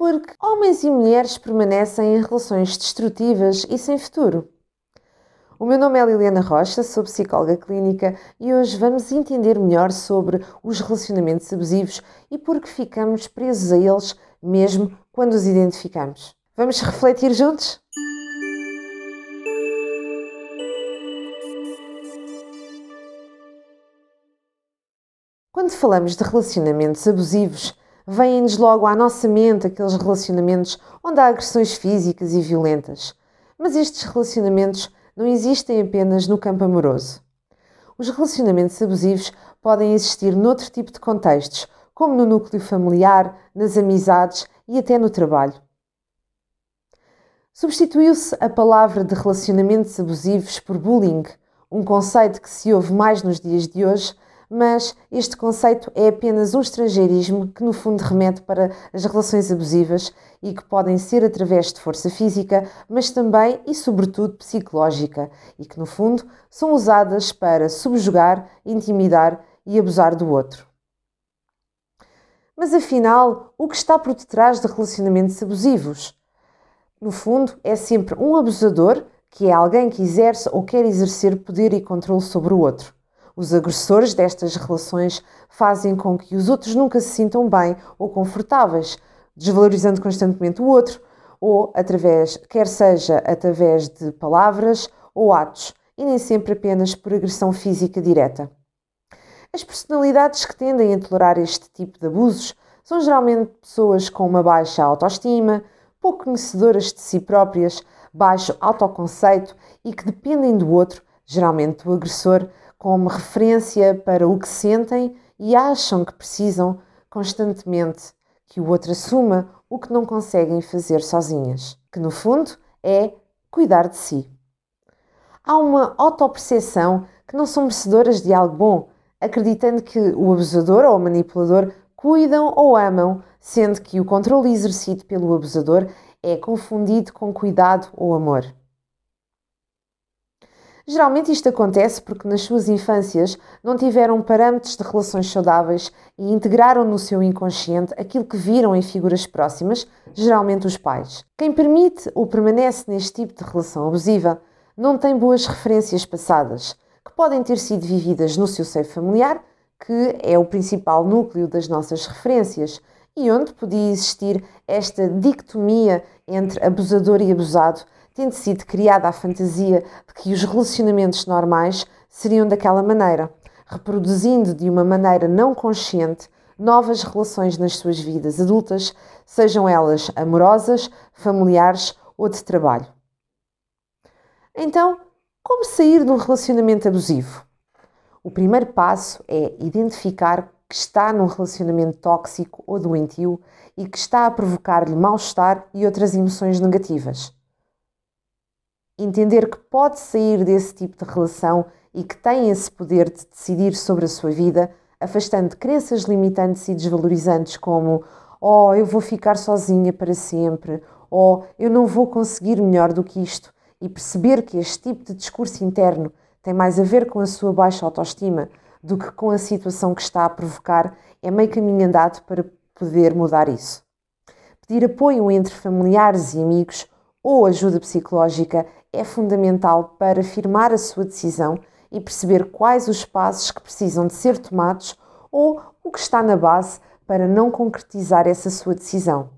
porque homens e mulheres permanecem em relações destrutivas e sem futuro. O meu nome é Liliana Rocha, sou psicóloga clínica e hoje vamos entender melhor sobre os relacionamentos abusivos e por que ficamos presos a eles mesmo quando os identificamos. Vamos refletir juntos? Quando falamos de relacionamentos abusivos, vêm-nos logo à nossa mente aqueles relacionamentos onde há agressões físicas e violentas. Mas estes relacionamentos não existem apenas no campo amoroso. Os relacionamentos abusivos podem existir noutro tipo de contextos, como no núcleo familiar, nas amizades e até no trabalho. Substituiu-se a palavra de relacionamentos abusivos por bullying, um conceito que se ouve mais nos dias de hoje mas este conceito é apenas um estrangeirismo que, no fundo, remete para as relações abusivas e que podem ser através de força física, mas também e, sobretudo, psicológica, e que, no fundo, são usadas para subjugar, intimidar e abusar do outro. Mas afinal, o que está por detrás de relacionamentos abusivos? No fundo, é sempre um abusador, que é alguém que exerce ou quer exercer poder e controle sobre o outro. Os agressores destas relações fazem com que os outros nunca se sintam bem ou confortáveis, desvalorizando constantemente o outro, ou através, quer seja através de palavras ou atos, e nem sempre apenas por agressão física direta. As personalidades que tendem a tolerar este tipo de abusos são geralmente pessoas com uma baixa autoestima, pouco conhecedoras de si próprias, baixo autoconceito e que dependem do outro, geralmente do agressor, como referência para o que sentem e acham que precisam constantemente que o outro assuma o que não conseguem fazer sozinhas, que no fundo é cuidar de si. Há uma autoperceção que não são merecedoras de algo bom, acreditando que o abusador ou o manipulador cuidam ou amam, sendo que o controle exercido pelo abusador é confundido com cuidado ou amor. Geralmente isto acontece porque nas suas infâncias não tiveram parâmetros de relações saudáveis e integraram no seu inconsciente aquilo que viram em figuras próximas, geralmente os pais. Quem permite ou permanece neste tipo de relação abusiva não tem boas referências passadas, que podem ter sido vividas no seu seio familiar, que é o principal núcleo das nossas referências, e onde podia existir esta dicotomia entre abusador e abusado tendo sido criada a fantasia de que os relacionamentos normais seriam daquela maneira, reproduzindo de uma maneira não consciente novas relações nas suas vidas adultas, sejam elas amorosas, familiares ou de trabalho. Então, como sair de um relacionamento abusivo? O primeiro passo é identificar que está num relacionamento tóxico ou doentio e que está a provocar-lhe mal-estar e outras emoções negativas entender que pode sair desse tipo de relação e que tem esse poder de decidir sobre a sua vida, afastando crenças limitantes e desvalorizantes como oh, eu vou ficar sozinha para sempre, ou eu não vou conseguir melhor do que isto, e perceber que este tipo de discurso interno tem mais a ver com a sua baixa autoestima do que com a situação que está a provocar, é meio caminho andado para poder mudar isso. Pedir apoio entre familiares e amigos ou ajuda psicológica é fundamental para firmar a sua decisão e perceber quais os passos que precisam de ser tomados ou o que está na base para não concretizar essa sua decisão.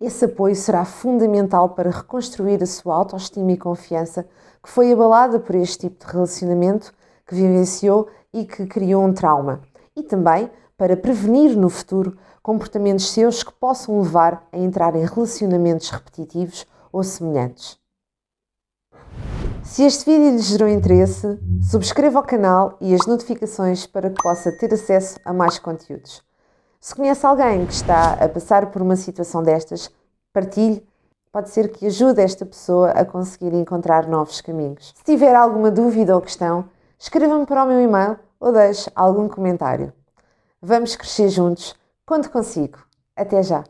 Esse apoio será fundamental para reconstruir a sua autoestima e confiança que foi abalada por este tipo de relacionamento que vivenciou e que criou um trauma, e também para prevenir no futuro comportamentos seus que possam levar a entrar em relacionamentos repetitivos ou semelhantes. Se este vídeo lhe gerou interesse, subscreva o canal e as notificações para que possa ter acesso a mais conteúdos. Se conhece alguém que está a passar por uma situação destas, partilhe. Pode ser que ajude esta pessoa a conseguir encontrar novos caminhos. Se tiver alguma dúvida ou questão, escreva-me para o meu e-mail ou deixe algum comentário. Vamos crescer juntos. Conto consigo. Até já!